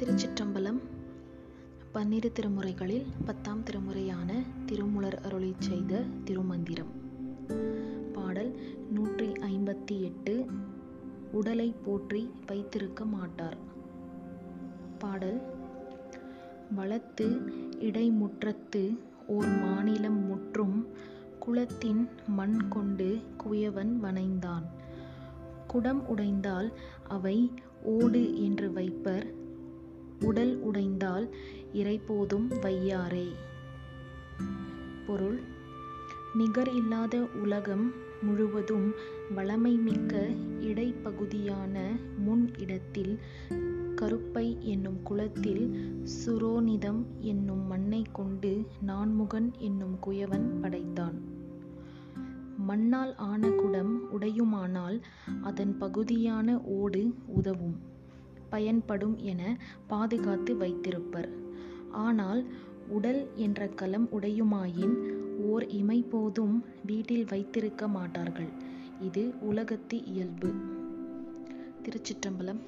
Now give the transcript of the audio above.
திருச்சிற்றம்பலம் பன்னிரு திருமுறைகளில் பத்தாம் திருமுறையான திருமுலர் அருளிச் செய்த திருமந்திரம். பாடல் நூற்றி ஐம்பத்தி எட்டு உடலை போற்றி வைத்திருக்க மாட்டார். பாடல் வளத்து இடைமுற்றத்து ஓர் மாநிலம் முற்றும் குளத்தின் மண் கொண்டு குயவன் வனைந்தான் குடம் உடைந்தால் அவை ஓடு என்று வைப்பர். உடல் உடைந்தால் இறைபோதும் வையாரே பொருள். நிகர் இல்லாத உலகம் முழுவதும் வளமை மிக்க இடைப்பகுதியான முன் இடத்தில் கருப்பை என்னும் குளத்தில் சுரோனிதம் என்னும் மண்ணை கொண்டு நான்முகன் என்னும் குயவன் படைத்தான். மண்ணால் ஆன குடம் உடையுமானால் அதன் பகுதியான ஓடு உதவும். பயன்படும் என பாதுகாத்து வைத்திருப்பர். ஆனால் உடல் என்ற கலம் உடையுமாயின் ஓர் இமை போதும் வீட்டில் வைத்திருக்க மாட்டார்கள். இது உலகத்து இயல்பு. திருச்சிற்றம்பலம்.